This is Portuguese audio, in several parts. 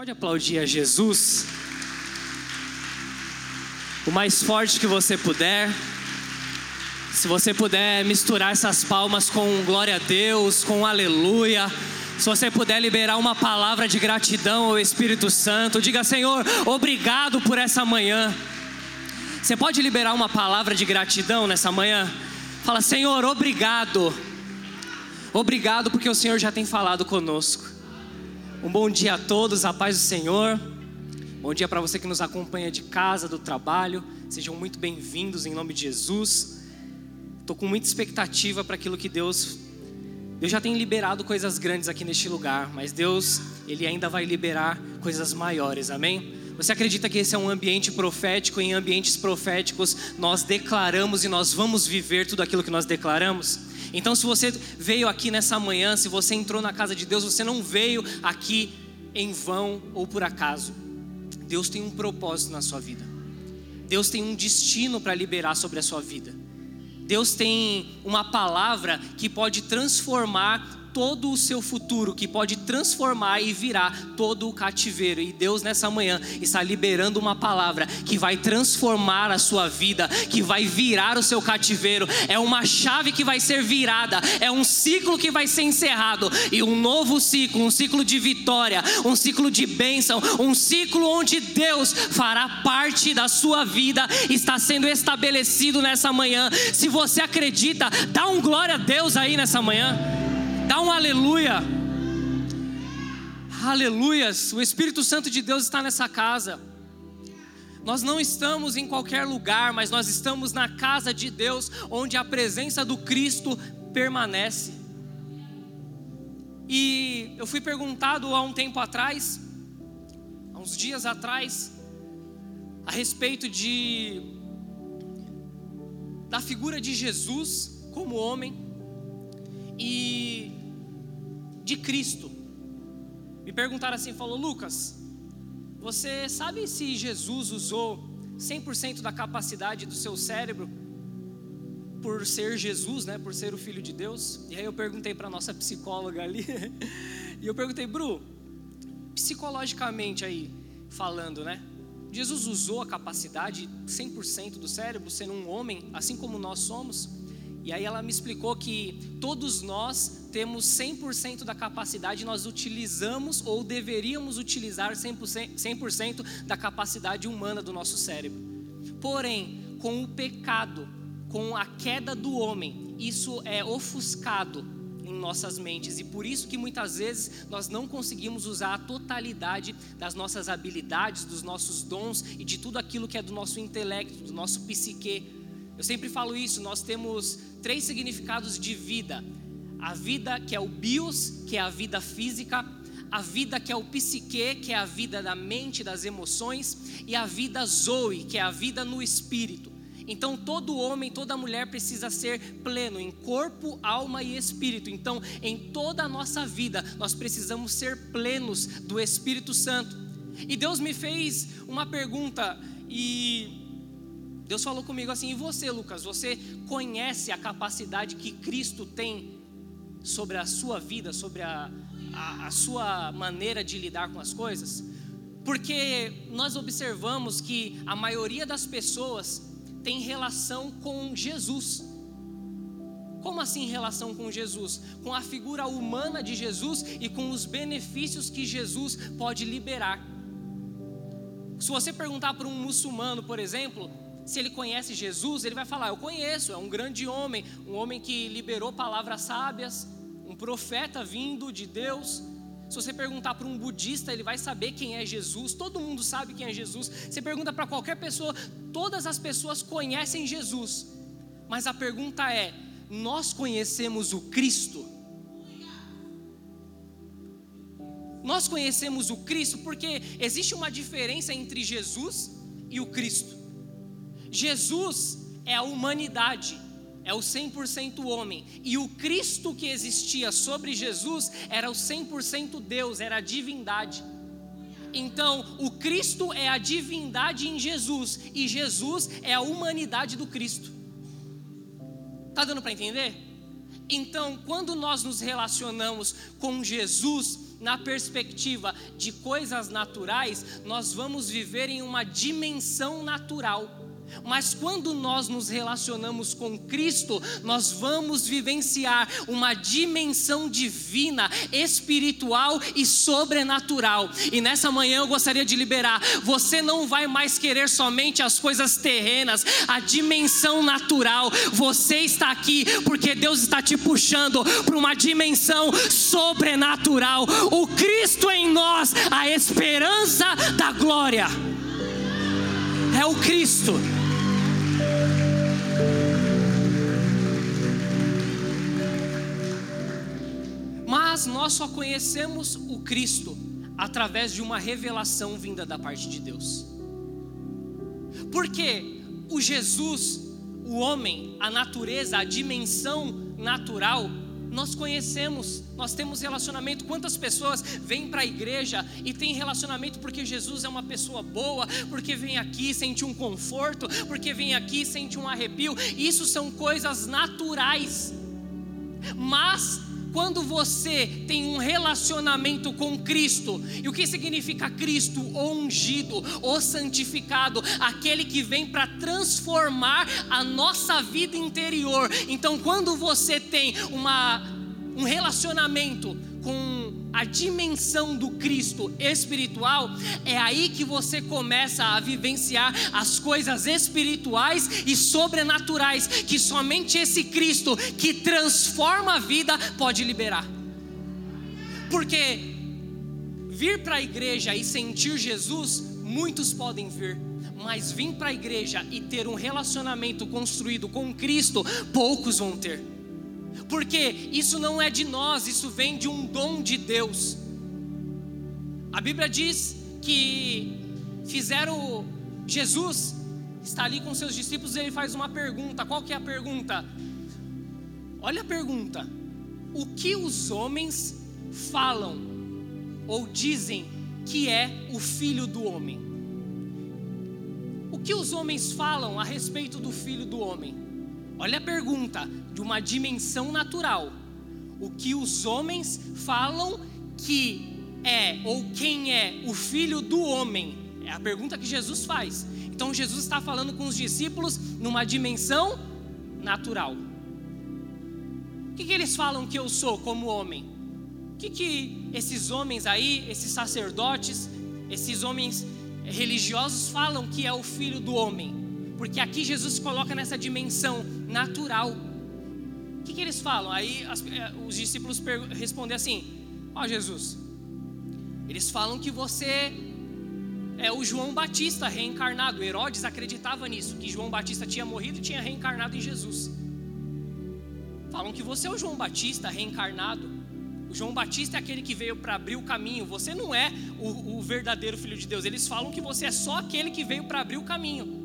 Pode aplaudir a Jesus? O mais forte que você puder. Se você puder misturar essas palmas com glória a Deus, com aleluia. Se você puder liberar uma palavra de gratidão ao Espírito Santo, diga: Senhor, obrigado por essa manhã. Você pode liberar uma palavra de gratidão nessa manhã? Fala, Senhor, obrigado. Obrigado porque o Senhor já tem falado conosco. Um bom dia a todos, a paz do Senhor. Bom dia para você que nos acompanha de casa, do trabalho. Sejam muito bem-vindos em nome de Jesus. Estou com muita expectativa para aquilo que Deus. Deus já tem liberado coisas grandes aqui neste lugar, mas Deus, Ele ainda vai liberar coisas maiores, amém? Você acredita que esse é um ambiente profético? Em ambientes proféticos, nós declaramos e nós vamos viver tudo aquilo que nós declaramos? Então, se você veio aqui nessa manhã, se você entrou na casa de Deus, você não veio aqui em vão ou por acaso. Deus tem um propósito na sua vida. Deus tem um destino para liberar sobre a sua vida. Deus tem uma palavra que pode transformar todo o seu futuro, que pode transformar e virar todo o cativeiro. E Deus nessa manhã está liberando uma palavra que vai transformar a sua vida, que vai virar o seu cativeiro. É uma chave que vai ser virada, é um ciclo que vai ser encerrado e um novo ciclo, um ciclo de vitória, um ciclo de bênção, um ciclo onde Deus fará parte da sua vida, está sendo estabelecido nessa manhã. Se você acredita, dá um glória a Deus aí nessa manhã. Dá um aleluia. Aleluias. O Espírito Santo de Deus está nessa casa. Nós não estamos em qualquer lugar, mas nós estamos na casa de Deus, onde a presença do Cristo permanece. E eu fui perguntado há um tempo atrás, há uns dias atrás, a respeito de da figura de Jesus como homem. E de Cristo. Me perguntaram assim, falou, Lucas, você sabe se Jesus usou 100% da capacidade do seu cérebro por ser Jesus, né, por ser o filho de Deus? E aí eu perguntei para nossa psicóloga ali, e eu perguntei, Bru, psicologicamente aí falando, né? Jesus usou a capacidade 100% do cérebro, sendo um homem, assim como nós somos? E aí ela me explicou que todos nós temos 100% da capacidade, nós utilizamos ou deveríamos utilizar 100%, 100 da capacidade humana do nosso cérebro. Porém, com o pecado, com a queda do homem, isso é ofuscado em nossas mentes e por isso que muitas vezes nós não conseguimos usar a totalidade das nossas habilidades, dos nossos dons e de tudo aquilo que é do nosso intelecto, do nosso psique eu sempre falo isso, nós temos três significados de vida: a vida que é o bios, que é a vida física, a vida que é o psique, que é a vida da mente, das emoções, e a vida zoe, que é a vida no espírito. Então todo homem, toda mulher precisa ser pleno em corpo, alma e espírito. Então, em toda a nossa vida, nós precisamos ser plenos do Espírito Santo. E Deus me fez uma pergunta e Deus falou comigo assim: e você, Lucas, você conhece a capacidade que Cristo tem sobre a sua vida, sobre a, a, a sua maneira de lidar com as coisas? Porque nós observamos que a maioria das pessoas tem relação com Jesus. Como assim relação com Jesus? Com a figura humana de Jesus e com os benefícios que Jesus pode liberar. Se você perguntar para um muçulmano, por exemplo, se ele conhece Jesus, ele vai falar: Eu conheço, é um grande homem, um homem que liberou palavras sábias, um profeta vindo de Deus. Se você perguntar para um budista, ele vai saber quem é Jesus, todo mundo sabe quem é Jesus. Você pergunta para qualquer pessoa, todas as pessoas conhecem Jesus, mas a pergunta é: nós conhecemos o Cristo? Nós conhecemos o Cristo porque existe uma diferença entre Jesus e o Cristo. Jesus é a humanidade, é o 100% homem, e o Cristo que existia sobre Jesus era o 100% Deus, era a divindade. Então, o Cristo é a divindade em Jesus, e Jesus é a humanidade do Cristo. Tá dando para entender? Então, quando nós nos relacionamos com Jesus, na perspectiva de coisas naturais, nós vamos viver em uma dimensão natural. Mas quando nós nos relacionamos com Cristo, nós vamos vivenciar uma dimensão divina, espiritual e sobrenatural. E nessa manhã eu gostaria de liberar: você não vai mais querer somente as coisas terrenas, a dimensão natural. Você está aqui porque Deus está te puxando para uma dimensão sobrenatural. O Cristo em nós, a esperança da glória. É o Cristo. Nós só conhecemos o Cristo através de uma revelação vinda da parte de Deus. Porque o Jesus, o homem, a natureza, a dimensão natural, nós conhecemos, nós temos relacionamento. Quantas pessoas vêm para a igreja e têm relacionamento porque Jesus é uma pessoa boa, porque vem aqui sente um conforto, porque vem aqui sente um arrepio. Isso são coisas naturais. Mas quando você tem um relacionamento com Cristo, e o que significa Cristo? O ungido, o santificado, aquele que vem para transformar a nossa vida interior. Então, quando você tem uma, um relacionamento com a dimensão do Cristo espiritual, é aí que você começa a vivenciar as coisas espirituais e sobrenaturais que somente esse Cristo que transforma a vida pode liberar. Porque vir para a igreja e sentir Jesus, muitos podem vir mas vir para a igreja e ter um relacionamento construído com Cristo, poucos vão ter porque isso não é de nós, isso vem de um dom de Deus. A Bíblia diz que fizeram Jesus está ali com seus discípulos e ele faz uma pergunta. Qual que é a pergunta? Olha a pergunta. O que os homens falam ou dizem que é o filho do homem? O que os homens falam a respeito do filho do homem? Olha a pergunta de uma dimensão natural. O que os homens falam que é ou quem é o filho do homem? É a pergunta que Jesus faz. Então Jesus está falando com os discípulos numa dimensão natural. O que, que eles falam que eu sou como homem? O que, que esses homens aí, esses sacerdotes, esses homens religiosos falam que é o filho do homem? Porque aqui Jesus coloca nessa dimensão natural. O que, que eles falam? Aí as, eh, os discípulos respondem assim: Ó oh, Jesus, eles falam que você é o João Batista reencarnado. Herodes acreditava nisso, que João Batista tinha morrido e tinha reencarnado em Jesus. Falam que você é o João Batista reencarnado. O João Batista é aquele que veio para abrir o caminho. Você não é o, o verdadeiro filho de Deus. Eles falam que você é só aquele que veio para abrir o caminho.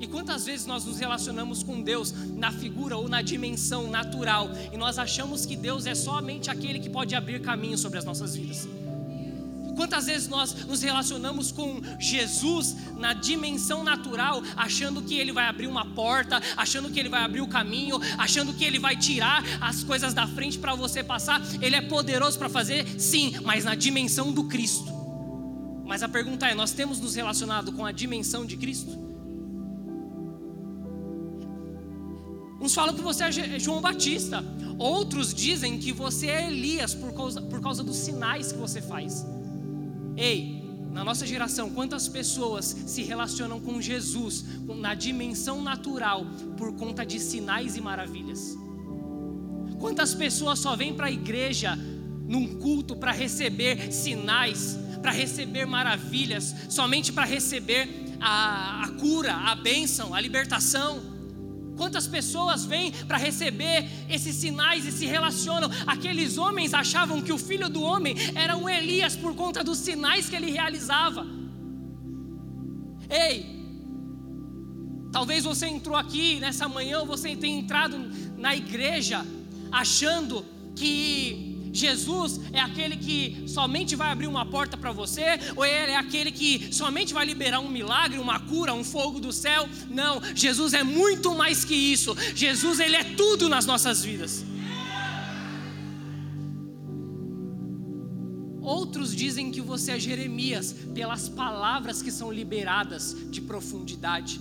E quantas vezes nós nos relacionamos com Deus na figura ou na dimensão natural e nós achamos que Deus é somente aquele que pode abrir caminho sobre as nossas vidas? Quantas vezes nós nos relacionamos com Jesus na dimensão natural, achando que Ele vai abrir uma porta, achando que Ele vai abrir o caminho, achando que Ele vai tirar as coisas da frente para você passar? Ele é poderoso para fazer, sim, mas na dimensão do Cristo. Mas a pergunta é: nós temos nos relacionado com a dimensão de Cristo? Uns falam que você é João Batista, outros dizem que você é Elias por causa, por causa dos sinais que você faz. Ei, na nossa geração, quantas pessoas se relacionam com Jesus na dimensão natural por conta de sinais e maravilhas? Quantas pessoas só vêm para a igreja num culto para receber sinais, para receber maravilhas, somente para receber a, a cura, a bênção, a libertação? Quantas pessoas vêm para receber esses sinais e se relacionam? Aqueles homens achavam que o filho do homem era o Elias por conta dos sinais que ele realizava. Ei, talvez você entrou aqui nessa manhã, ou você tenha entrado na igreja achando que Jesus é aquele que somente vai abrir uma porta para você, ou ele é aquele que somente vai liberar um milagre, uma cura, um fogo do céu. Não, Jesus é muito mais que isso. Jesus, ele é tudo nas nossas vidas. Outros dizem que você é Jeremias, pelas palavras que são liberadas de profundidade.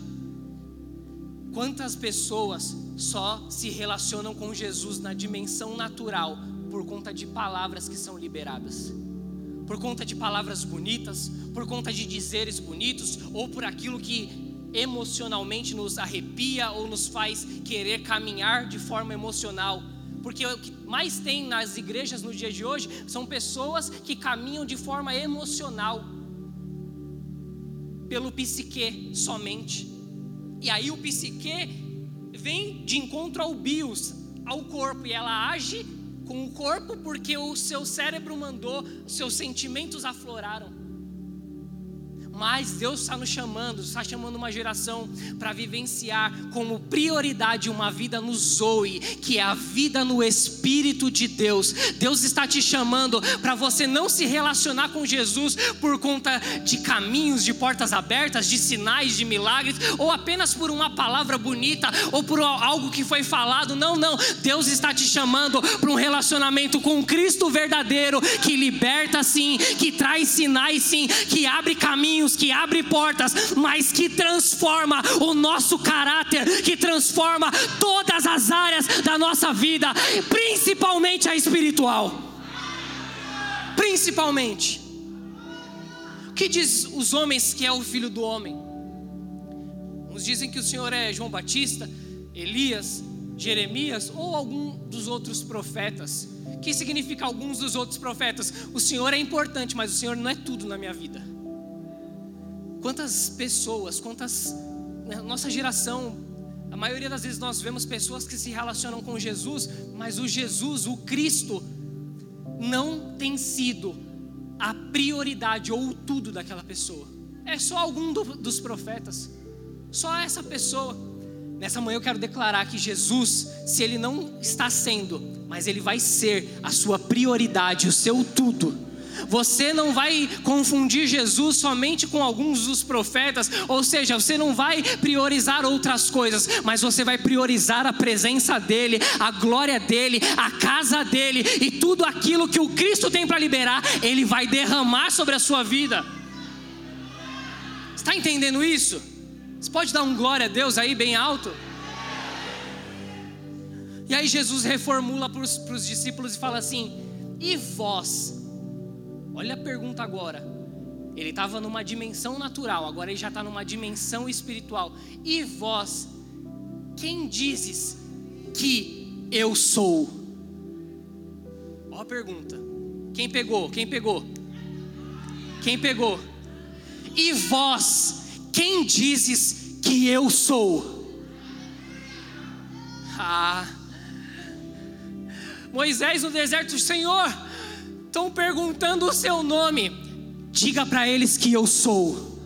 Quantas pessoas só se relacionam com Jesus na dimensão natural por conta de palavras que são liberadas? Por conta de palavras bonitas, por conta de dizeres bonitos, ou por aquilo que emocionalmente nos arrepia ou nos faz querer caminhar de forma emocional. Porque o que mais tem nas igrejas no dia de hoje são pessoas que caminham de forma emocional, pelo psique somente. E aí o psique vem de encontro ao bios, ao corpo, e ela age com o corpo porque o seu cérebro mandou, seus sentimentos afloraram. Mas Deus está nos chamando, está chamando uma geração para vivenciar como prioridade uma vida no Zoe, que é a vida no Espírito de Deus. Deus está te chamando para você não se relacionar com Jesus por conta de caminhos, de portas abertas, de sinais, de milagres, ou apenas por uma palavra bonita, ou por algo que foi falado. Não, não. Deus está te chamando para um relacionamento com Cristo verdadeiro, que liberta sim, que traz sinais sim, que abre caminhos caminhos, que abre portas, mas que transforma o nosso caráter, que transforma todas as áreas da nossa vida, principalmente a espiritual. Principalmente. O que diz os homens que é o filho do homem? Uns dizem que o Senhor é João Batista, Elias, Jeremias ou algum dos outros profetas. O que significa alguns dos outros profetas? O Senhor é importante, mas o Senhor não é tudo na minha vida. Quantas pessoas, quantas. Né, nossa geração, a maioria das vezes nós vemos pessoas que se relacionam com Jesus, mas o Jesus, o Cristo, não tem sido a prioridade ou o tudo daquela pessoa. É só algum do, dos profetas, só essa pessoa. Nessa manhã eu quero declarar que Jesus, se ele não está sendo, mas ele vai ser a sua prioridade, o seu tudo você não vai confundir Jesus somente com alguns dos profetas, ou seja, você não vai priorizar outras coisas, mas você vai priorizar a presença dEle, a glória dEle, a casa dEle e tudo aquilo que o Cristo tem para liberar, Ele vai derramar sobre a sua vida. Está entendendo isso? Você pode dar um glória a Deus aí bem alto? E aí Jesus reformula para os discípulos e fala assim: E vós, Olha a pergunta agora. Ele estava numa dimensão natural, agora ele já está numa dimensão espiritual. E vós, quem dizes que eu sou? Olha a pergunta. Quem pegou? Quem pegou? Quem pegou? E vós, quem dizes que eu sou? Ah, Moisés no deserto, Senhor, estão perguntando o seu nome, diga para eles que eu sou.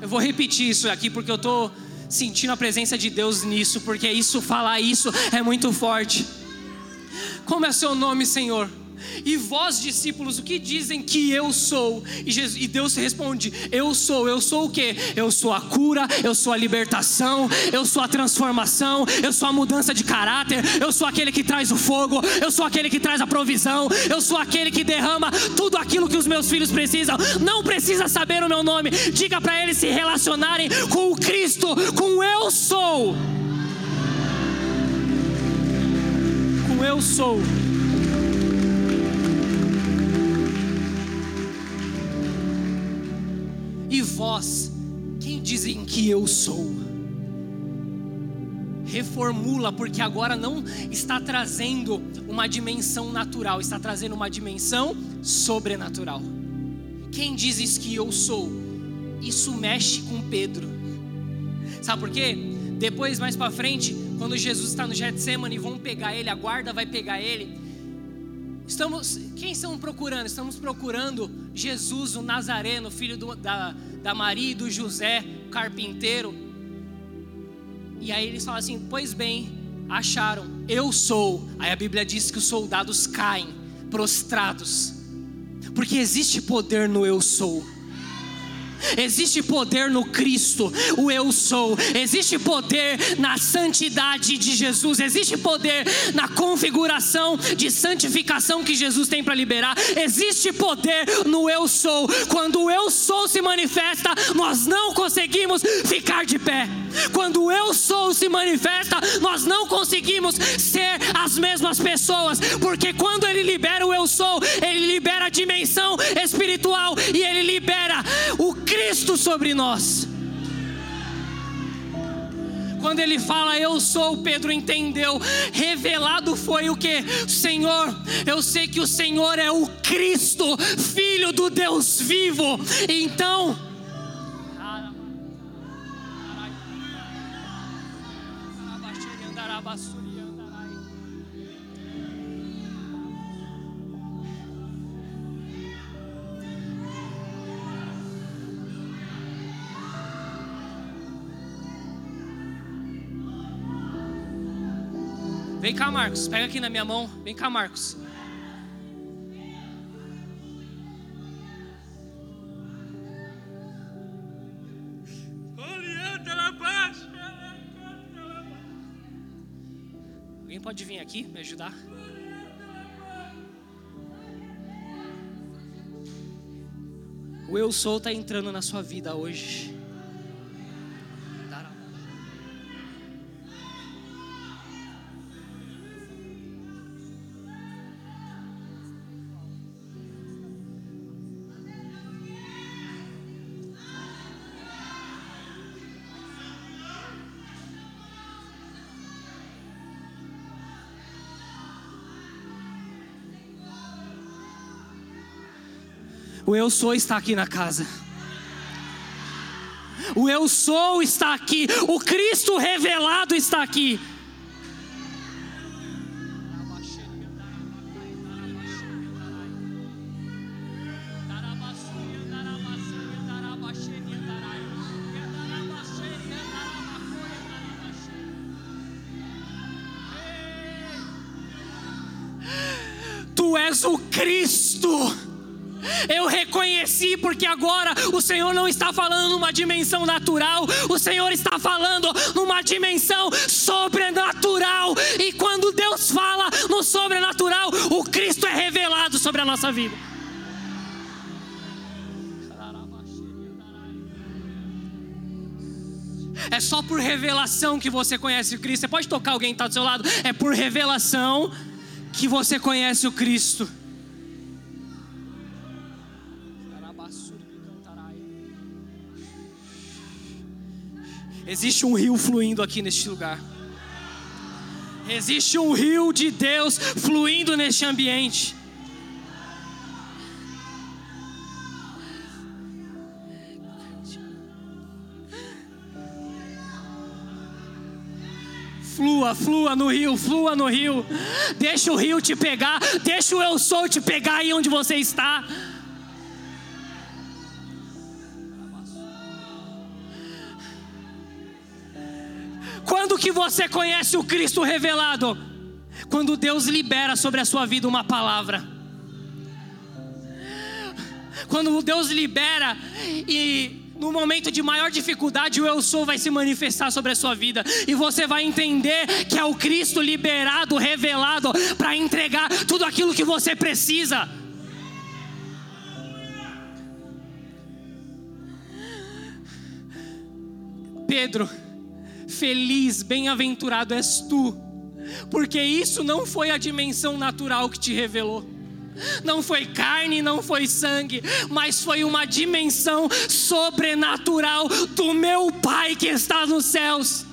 Eu vou repetir isso aqui porque eu estou sentindo a presença de Deus nisso, porque isso, falar isso é muito forte. Como é seu nome, Senhor? E vós, discípulos, o que dizem que eu sou? E, Jesus, e Deus responde: Eu sou. Eu sou o que? Eu sou a cura, eu sou a libertação, eu sou a transformação, eu sou a mudança de caráter, eu sou aquele que traz o fogo, eu sou aquele que traz a provisão, eu sou aquele que derrama tudo aquilo que os meus filhos precisam. Não precisa saber o meu nome, diga para eles se relacionarem com o Cristo, com eu sou. Com eu sou. Quem dizem que eu sou? Reformula, porque agora não está trazendo uma dimensão natural, está trazendo uma dimensão sobrenatural. Quem dizes que eu sou? Isso mexe com Pedro. Sabe por quê? Depois, mais para frente, quando Jesus está no Getsemane, vão pegar ele, a guarda vai pegar ele. Estamos, quem estamos procurando? Estamos procurando Jesus, o Nazareno, filho do, da, da Maria e do José, carpinteiro. E aí eles falam assim: Pois bem, acharam, eu sou. Aí a Bíblia diz que os soldados caem, prostrados, porque existe poder no eu sou. Existe poder no Cristo, o eu sou. Existe poder na santidade de Jesus. Existe poder na configuração de santificação que Jesus tem para liberar. Existe poder no eu sou. Quando o eu sou se manifesta, nós não conseguimos ficar de pé. Quando o eu sou se manifesta, nós não conseguimos ser as mesmas pessoas, porque quando ele libera o eu sou, ele libera a dimensão espiritual e ele libera o Cristo sobre nós. Quando ele fala eu sou, Pedro entendeu. Revelado foi o que? Senhor, eu sei que o Senhor é o Cristo, filho do Deus vivo. Então, Vem cá, Marcos. Pega aqui na minha mão. Vem cá, Marcos. Alguém pode vir aqui me ajudar? O eu sou está entrando na sua vida hoje. O eu sou está aqui na casa. O eu sou está aqui. O Cristo revelado está aqui. Porque agora o Senhor não está falando numa dimensão natural, o Senhor está falando numa dimensão sobrenatural. E quando Deus fala no sobrenatural, o Cristo é revelado sobre a nossa vida. É só por revelação que você conhece o Cristo. Você pode tocar alguém que está do seu lado? É por revelação que você conhece o Cristo. Existe um rio fluindo aqui neste lugar. Existe um rio de Deus fluindo neste ambiente. Flua, flua no rio, flua no rio. Deixa o rio te pegar, deixa o eu sou te pegar aí onde você está. Quando que você conhece o Cristo revelado? Quando Deus libera sobre a sua vida uma palavra. Quando Deus libera e no momento de maior dificuldade, o eu sou vai se manifestar sobre a sua vida e você vai entender que é o Cristo liberado, revelado para entregar tudo aquilo que você precisa. Pedro Feliz, bem-aventurado és tu, porque isso não foi a dimensão natural que te revelou. Não foi carne, não foi sangue, mas foi uma dimensão sobrenatural do meu Pai que está nos céus.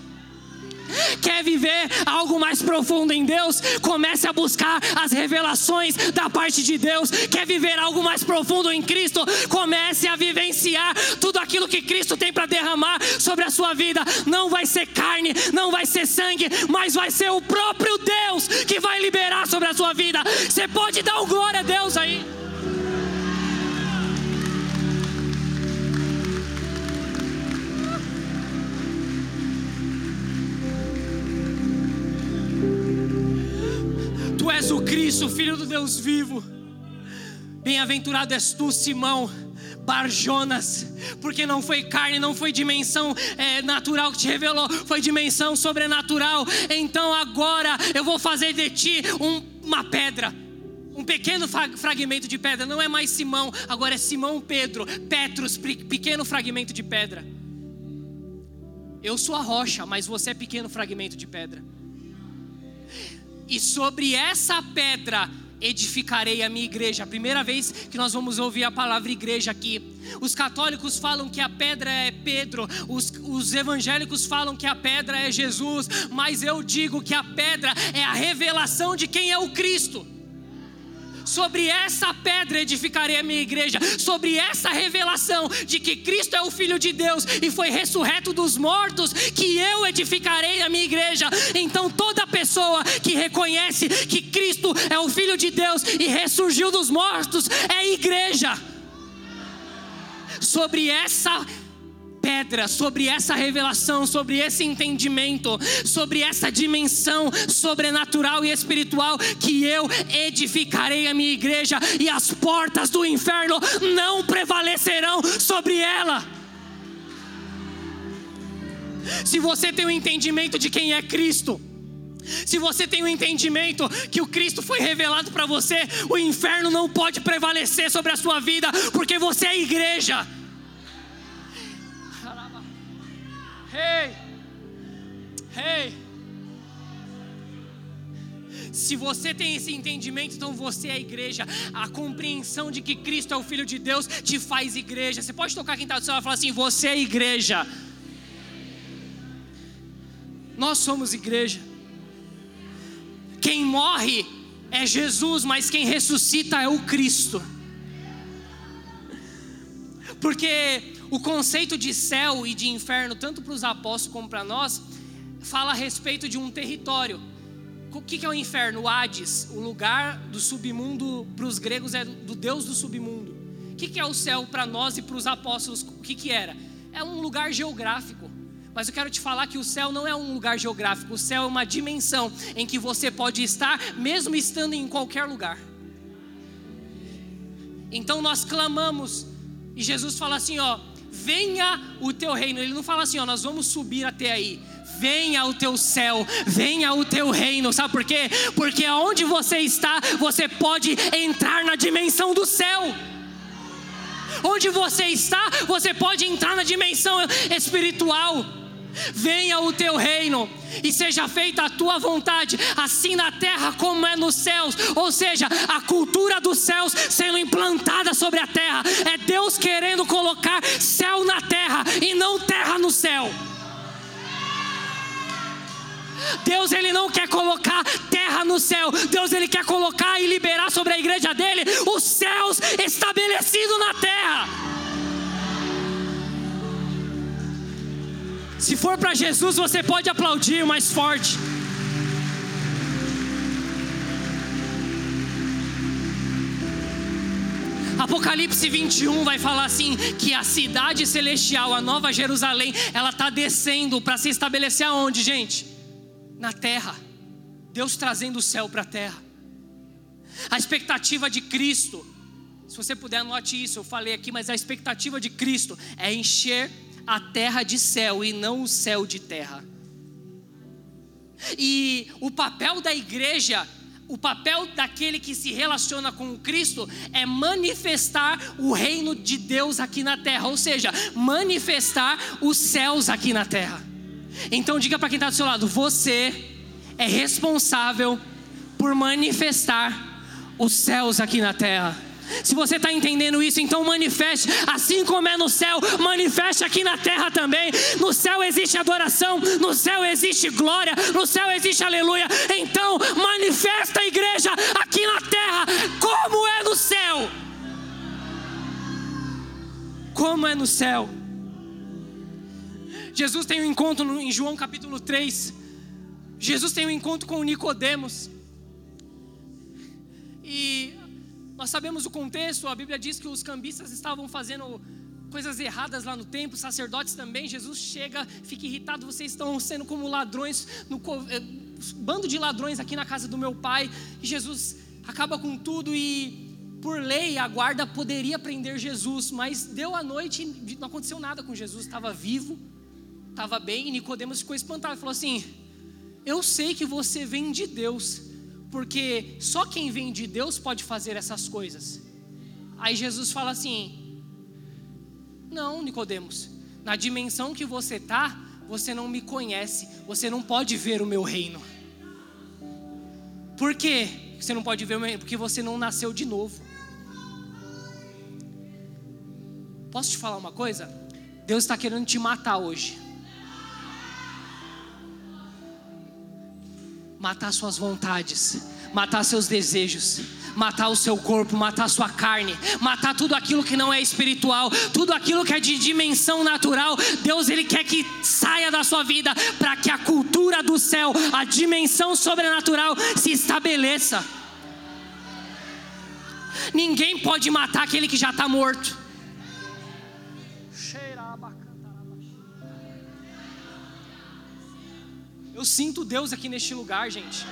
Quer viver algo mais profundo em Deus? Comece a buscar as revelações da parte de Deus. Quer viver algo mais profundo em Cristo? Comece a vivenciar tudo aquilo que Cristo tem para derramar sobre a sua vida. Não vai ser carne, não vai ser sangue, mas vai ser o próprio Deus que vai liberar sobre a sua vida. Você pode dar um glória a Deus aí. És o Cristo, Filho do Deus vivo. Bem-aventurado és tu, Simão, Barjonas, porque não foi carne, não foi dimensão é, natural que te revelou, foi dimensão sobrenatural. Então agora eu vou fazer de ti um, uma pedra, um pequeno fragmento de pedra. Não é mais Simão, agora é Simão Pedro, Petrus, pequeno fragmento de pedra. Eu sou a rocha, mas você é pequeno fragmento de pedra. E sobre essa pedra edificarei a minha igreja. Primeira vez que nós vamos ouvir a palavra igreja aqui. Os católicos falam que a pedra é Pedro, os, os evangélicos falam que a pedra é Jesus, mas eu digo que a pedra é a revelação de quem é o Cristo. Sobre essa pedra edificarei a minha igreja, sobre essa revelação de que Cristo é o Filho de Deus e foi ressurreto dos mortos, que eu edificarei a minha igreja. Então, toda pessoa que reconhece que Cristo é o Filho de Deus e ressurgiu dos mortos é igreja. Sobre essa pedra, sobre essa revelação, sobre esse entendimento, sobre essa dimensão sobrenatural e espiritual, que eu edificarei a minha igreja e as portas do inferno não prevalecerão sobre ela. Se você tem o um entendimento de quem é Cristo, se você tem o um entendimento que o Cristo foi revelado para você, o inferno não pode prevalecer sobre a sua vida, porque você é igreja. Hey! Hey! Se você tem esse entendimento, então você é a igreja. A compreensão de que Cristo é o Filho de Deus te faz igreja. Você pode tocar quem está do céu e falar assim: Você é igreja. Nós somos igreja. Quem morre é Jesus, mas quem ressuscita é o Cristo. Porque o conceito de céu e de inferno, tanto para os apóstolos como para nós, fala a respeito de um território. O que é o inferno? O Hades, o lugar do submundo para os gregos é do Deus do submundo. O que é o céu para nós e para os apóstolos? O que, era? É um lugar geográfico. Mas eu quero te falar que o céu não é um lugar geográfico, o céu é uma dimensão em que você pode estar, mesmo estando em qualquer lugar. Então nós clamamos, e Jesus fala assim: ó, venha o teu reino. Ele não fala assim, ó, nós vamos subir até aí. Venha o teu céu, venha o teu reino. Sabe por quê? Porque aonde você está, você pode entrar na dimensão do céu. Onde você está, você pode entrar na dimensão espiritual. Venha o teu reino e seja feita a tua vontade, assim na terra como é nos céus. Ou seja, a cultura dos céus sendo implantada sobre a terra. É Deus querendo colocar céu na terra e não terra no céu. Deus ele não quer colocar terra no céu. Deus ele quer colocar e liberar sobre a igreja dele os céus estabelecidos na terra. Se for para Jesus, você pode aplaudir mais forte. Apocalipse 21 vai falar assim: que a cidade celestial, a nova Jerusalém, ela está descendo para se estabelecer aonde, gente? Na terra. Deus trazendo o céu para a terra. A expectativa de Cristo, se você puder, anote isso, eu falei aqui, mas a expectativa de Cristo é encher a terra de céu e não o céu de terra. E o papel da igreja, o papel daquele que se relaciona com o Cristo é manifestar o reino de Deus aqui na terra, ou seja, manifestar os céus aqui na terra. Então diga para quem está do seu lado: você é responsável por manifestar os céus aqui na terra. Se você está entendendo isso, então manifeste, assim como é no céu, manifeste aqui na terra também. No céu existe adoração, no céu existe glória, no céu existe aleluia. Então manifesta a igreja aqui na terra, como é no céu. Como é no céu. Jesus tem um encontro em João capítulo 3. Jesus tem um encontro com Nicodemos. E nós sabemos o contexto, a Bíblia diz que os cambistas estavam fazendo coisas erradas lá no templo, sacerdotes também. Jesus chega, fica irritado, vocês estão sendo como ladrões, no eh, bando de ladrões aqui na casa do meu pai. E Jesus acaba com tudo e por lei, a guarda poderia prender Jesus, mas deu a noite, não aconteceu nada com Jesus, estava vivo, estava bem, e Nicodemos ficou espantado, falou assim: Eu sei que você vem de Deus, porque só quem vem de Deus pode fazer essas coisas. Aí Jesus fala assim: Não, Nicodemos, na dimensão que você está, você não me conhece, você não pode ver o meu reino. Por quê? Você não pode ver o meu reino? Porque você não nasceu de novo. Posso te falar uma coisa? Deus está querendo te matar hoje. Matar suas vontades, matar seus desejos, matar o seu corpo, matar sua carne, matar tudo aquilo que não é espiritual, tudo aquilo que é de dimensão natural. Deus ele quer que saia da sua vida para que a cultura do céu, a dimensão sobrenatural se estabeleça. Ninguém pode matar aquele que já está morto. Eu sinto Deus aqui neste lugar, gente.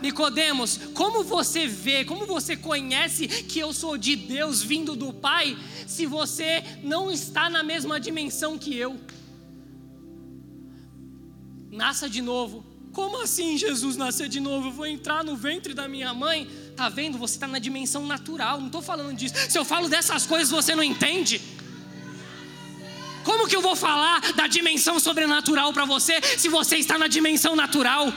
Nicodemos, como você vê, como você conhece que eu sou de Deus vindo do Pai, se você não está na mesma dimensão que eu? Nasça de novo. Como assim Jesus nascer de novo? Eu vou entrar no ventre da minha mãe? Tá vendo? Você está na dimensão natural. Não estou falando disso. Se eu falo dessas coisas, você não entende. Como que eu vou falar da dimensão sobrenatural para você se você está na dimensão natural?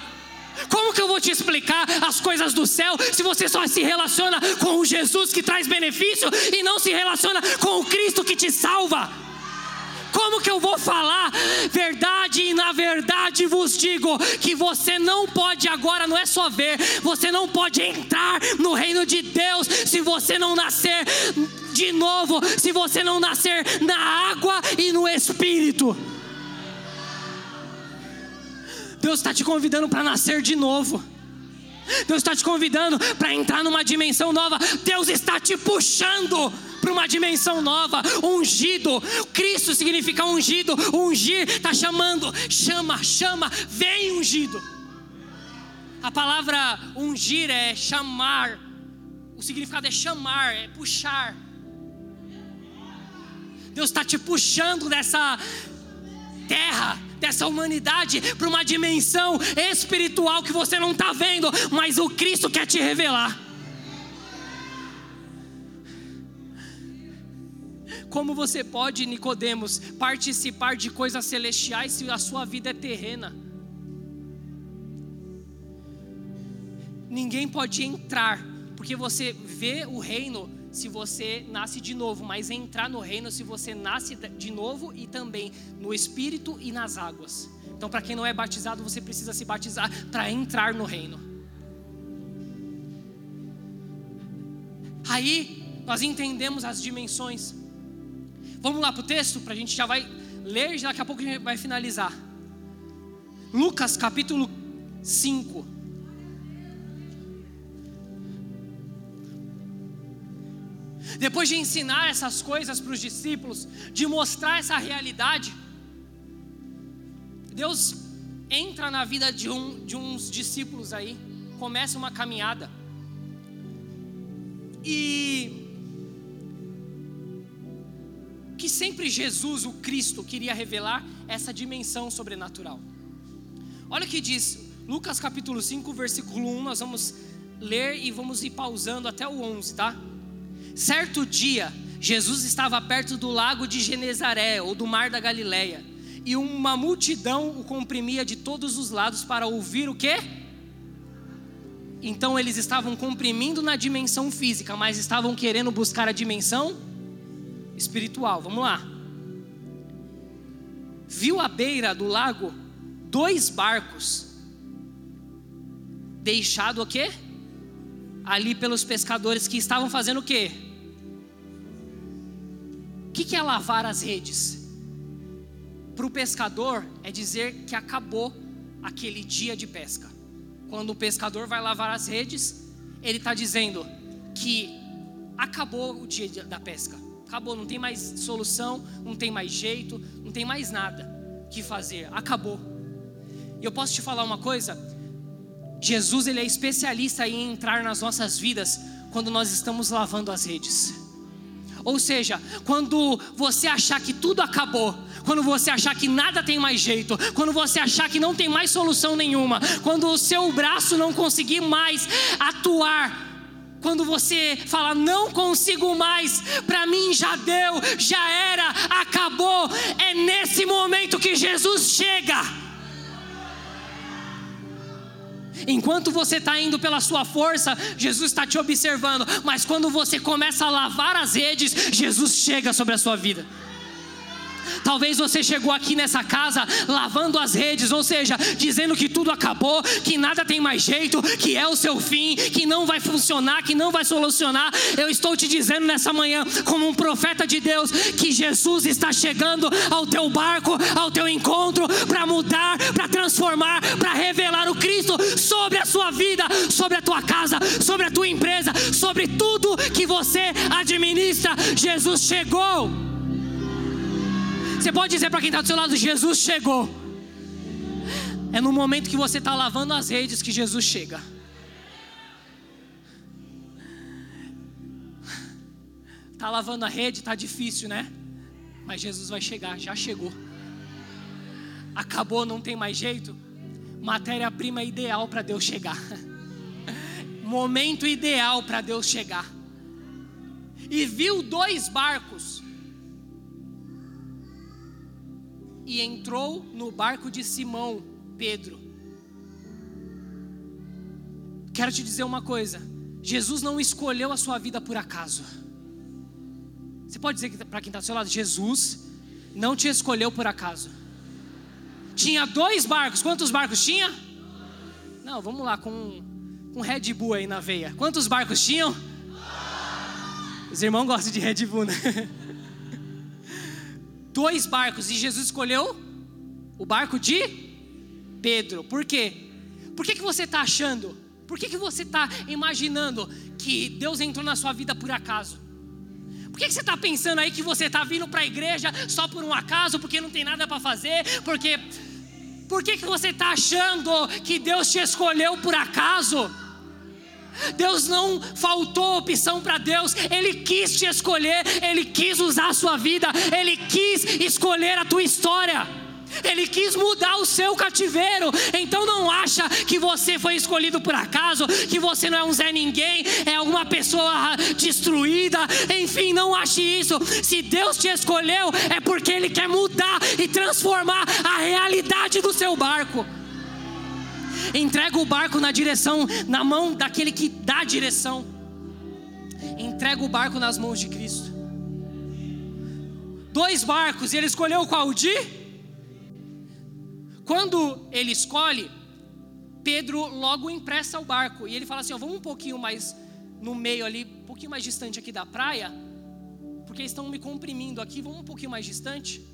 Como que eu vou te explicar as coisas do céu se você só se relaciona com o Jesus que traz benefício e não se relaciona com o Cristo que te salva? Como que eu vou falar verdade e na verdade vos digo que você não pode agora, não é só ver, você não pode entrar no reino de Deus se você não nascer novo, se você não nascer na água e no espírito. Deus está te convidando para nascer de novo. Deus está te convidando para entrar numa dimensão nova. Deus está te puxando para uma dimensão nova. Ungido, Cristo significa ungido. Ungir está chamando, chama, chama, vem ungido. A palavra ungir é chamar. O significado é chamar, é puxar. Deus está te puxando dessa terra dessa humanidade para uma dimensão espiritual que você não está vendo, mas o Cristo quer te revelar. Como você pode, Nicodemos, participar de coisas celestiais se a sua vida é terrena? Ninguém pode entrar, porque você vê o reino se você nasce de novo, mas entrar no reino se você nasce de novo e também no espírito e nas águas. Então, para quem não é batizado, você precisa se batizar para entrar no reino. Aí nós entendemos as dimensões. Vamos lá para o texto, para a gente já vai ler, daqui a pouco a gente vai finalizar. Lucas capítulo 5. Depois de ensinar essas coisas para os discípulos, de mostrar essa realidade, Deus entra na vida de, um, de uns discípulos aí, começa uma caminhada. E que sempre Jesus, o Cristo, queria revelar essa dimensão sobrenatural. Olha o que diz Lucas capítulo 5, versículo 1, nós vamos ler e vamos ir pausando até o 11, tá? Certo dia, Jesus estava perto do lago de Genezaré, ou do mar da Galileia, e uma multidão o comprimia de todos os lados para ouvir o quê? Então eles estavam comprimindo na dimensão física, mas estavam querendo buscar a dimensão espiritual. Vamos lá. Viu à beira do lago dois barcos deixado o quê? Ali pelos pescadores que estavam fazendo o quê? Que, que é lavar as redes? Para o pescador é dizer que acabou aquele dia de pesca. Quando o pescador vai lavar as redes, ele está dizendo que acabou o dia da pesca. Acabou, não tem mais solução, não tem mais jeito, não tem mais nada que fazer. Acabou. E eu posso te falar uma coisa? Jesus ele é especialista em entrar nas nossas vidas quando nós estamos lavando as redes. Ou seja, quando você achar que tudo acabou, quando você achar que nada tem mais jeito, quando você achar que não tem mais solução nenhuma, quando o seu braço não conseguir mais atuar, quando você fala não consigo mais, para mim já deu, já era, acabou, é nesse momento que Jesus chega. Enquanto você está indo pela sua força, Jesus está te observando. Mas quando você começa a lavar as redes, Jesus chega sobre a sua vida. Talvez você chegou aqui nessa casa lavando as redes, ou seja, dizendo que tudo acabou, que nada tem mais jeito, que é o seu fim, que não vai funcionar, que não vai solucionar. Eu estou te dizendo nessa manhã, como um profeta de Deus, que Jesus está chegando ao teu barco, ao teu encontro, para mudar, para transformar, para revelar o Cristo sobre a sua vida, sobre a tua casa, sobre a tua empresa, sobre tudo que você administra. Jesus chegou. Você pode dizer para quem está do seu lado: Jesus chegou. É no momento que você está lavando as redes que Jesus chega. Está lavando a rede, está difícil, né? Mas Jesus vai chegar, já chegou. Acabou, não tem mais jeito. Matéria-prima ideal para Deus chegar. Momento ideal para Deus chegar. E viu dois barcos e entrou no barco de Simão, Pedro. Quero te dizer uma coisa: Jesus não escolheu a sua vida por acaso. Você pode dizer para quem está do seu lado: Jesus não te escolheu por acaso. Tinha dois barcos, quantos barcos tinha? Não, vamos lá, com, com Red Bull aí na veia. Quantos barcos tinham? Os irmãos gostam de Red Bull, né? dois barcos e Jesus escolheu o barco de Pedro. Por quê? Por que, que você está achando? Por que, que você está imaginando que Deus entrou na sua vida por acaso? Por que, que você está pensando aí que você está vindo para a igreja só por um acaso, porque não tem nada para fazer? Porque por que, que você está achando que Deus te escolheu por acaso? Deus não faltou opção para Deus, Ele quis te escolher, Ele quis usar a sua vida, Ele quis escolher a tua história. Ele quis mudar o seu cativeiro. Então não acha que você foi escolhido por acaso, que você não é um Zé Ninguém, é alguma pessoa destruída. Enfim, não ache isso. Se Deus te escolheu, é porque Ele quer mudar e transformar a realidade do seu barco. Entrega o barco na direção, na mão daquele que dá direção. Entrega o barco nas mãos de Cristo. Dois barcos, e ele escolheu qual de? Quando ele escolhe, Pedro logo empresta o barco. E ele fala assim: ó, vamos um pouquinho mais no meio ali, um pouquinho mais distante aqui da praia, porque estão me comprimindo aqui, vamos um pouquinho mais distante.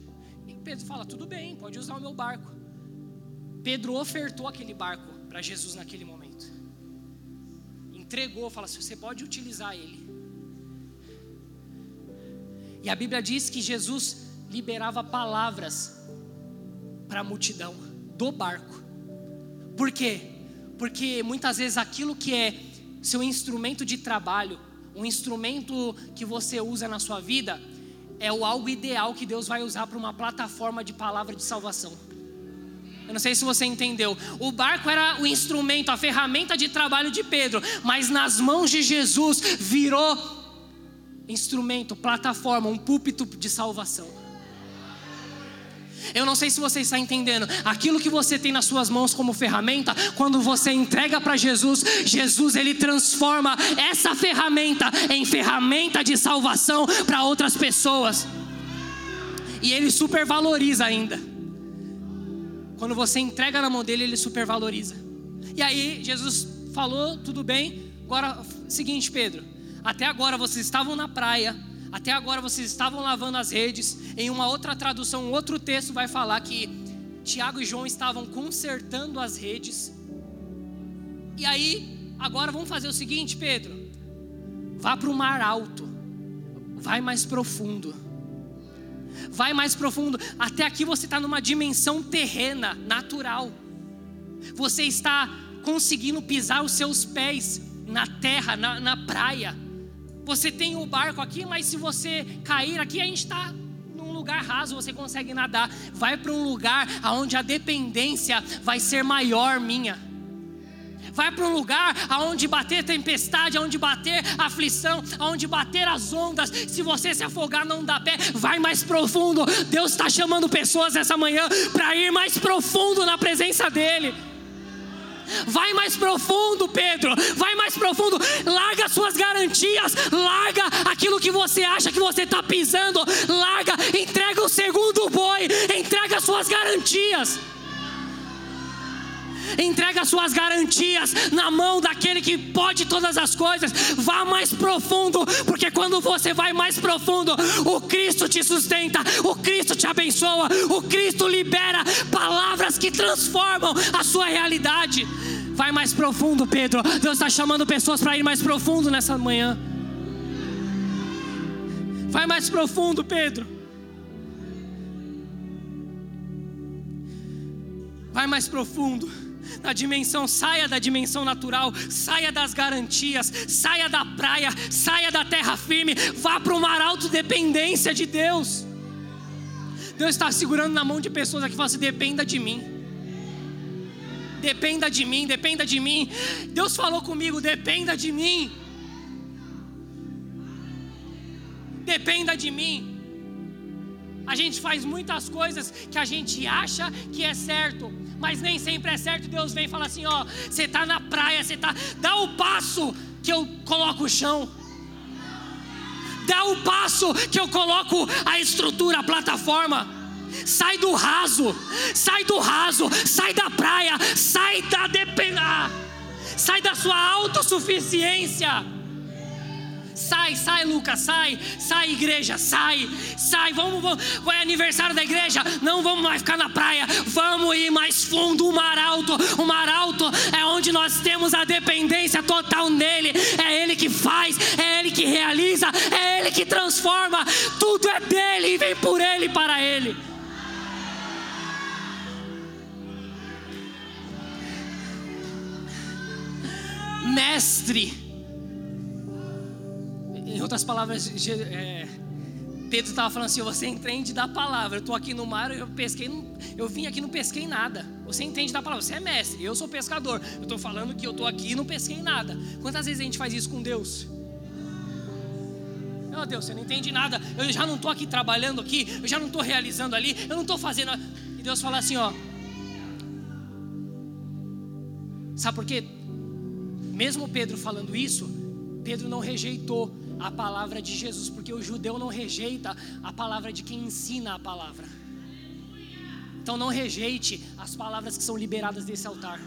E Pedro fala: tudo bem, pode usar o meu barco. Pedro ofertou aquele barco para Jesus naquele momento. Entregou, fala assim: você pode utilizar ele. E a Bíblia diz que Jesus liberava palavras para a multidão do barco. Por quê? Porque muitas vezes aquilo que é seu instrumento de trabalho, um instrumento que você usa na sua vida, é o algo ideal que Deus vai usar para uma plataforma de palavra de salvação. Eu não sei se você entendeu. O barco era o instrumento, a ferramenta de trabalho de Pedro, mas nas mãos de Jesus virou instrumento, plataforma, um púlpito de salvação. Eu não sei se você está entendendo. Aquilo que você tem nas suas mãos como ferramenta, quando você entrega para Jesus, Jesus ele transforma essa ferramenta em ferramenta de salvação para outras pessoas. E ele supervaloriza ainda. Quando você entrega na mão dele, ele supervaloriza. E aí, Jesus falou: tudo bem, agora, seguinte, Pedro, até agora vocês estavam na praia, até agora vocês estavam lavando as redes. Em uma outra tradução, um outro texto vai falar que Tiago e João estavam consertando as redes. E aí, agora vamos fazer o seguinte, Pedro: vá para o mar alto, vai mais profundo vai mais profundo. Até aqui você está numa dimensão terrena, natural. Você está conseguindo pisar os seus pés na terra, na, na praia. Você tem o barco aqui, mas se você cair aqui, a gente está num lugar raso, você consegue nadar. Vai para um lugar onde a dependência vai ser maior minha. Vai para um lugar aonde bater tempestade, aonde bater aflição, aonde bater as ondas. Se você se afogar, não dá pé. Vai mais profundo. Deus está chamando pessoas essa manhã para ir mais profundo na presença dEle. Vai mais profundo, Pedro. Vai mais profundo. Larga suas garantias. Larga aquilo que você acha que você está pisando. Larga. Entrega o segundo boi. Entrega suas garantias. Entrega suas garantias na mão daquele que pode todas as coisas. Vá mais profundo, porque quando você vai mais profundo, o Cristo te sustenta, o Cristo te abençoa, o Cristo libera palavras que transformam a sua realidade. Vai mais profundo, Pedro. Deus está chamando pessoas para ir mais profundo nessa manhã. Vai mais profundo, Pedro. Vai mais profundo na dimensão, saia da dimensão natural, saia das garantias, saia da praia, saia da terra firme, vá para o mar alto dependência de Deus. Deus está segurando na mão de pessoas aqui e fala assim: dependa de mim. Dependa de mim, dependa de mim. Deus falou comigo, dependa de mim. Dependa de mim. A gente faz muitas coisas que a gente acha que é certo, mas nem sempre é certo. Deus vem e fala assim: ó, você está na praia, você está, dá o passo que eu coloco o chão. Dá o passo que eu coloco a estrutura, a plataforma. Sai do raso, sai do raso, sai da praia, sai da dependência, sai da sua autossuficiência. Sai, sai, Lucas, sai, sai, igreja, sai, sai. Vamos, vamos, é aniversário da igreja. Não vamos mais ficar na praia, vamos ir mais fundo. O mar alto, o mar alto é onde nós temos a dependência total nele. É Ele que faz, é Ele que realiza, é Ele que transforma. Tudo é dele e vem por Ele para Ele. Mestre, em outras palavras, é, Pedro estava falando assim: você entende da palavra. Eu estou aqui no mar, eu pesquei, eu vim aqui não pesquei nada. Você entende da palavra, você é mestre, eu sou pescador. Eu estou falando que eu estou aqui e não pesquei nada. Quantas vezes a gente faz isso com Deus? Meu Deus, você não entende nada. Eu já não estou aqui trabalhando aqui, eu já não estou realizando ali, eu não estou fazendo. E Deus fala assim: ó. Sabe por quê? Mesmo Pedro falando isso, Pedro não rejeitou a palavra de Jesus, porque o judeu não rejeita a palavra de quem ensina a palavra. Então não rejeite as palavras que são liberadas desse altar.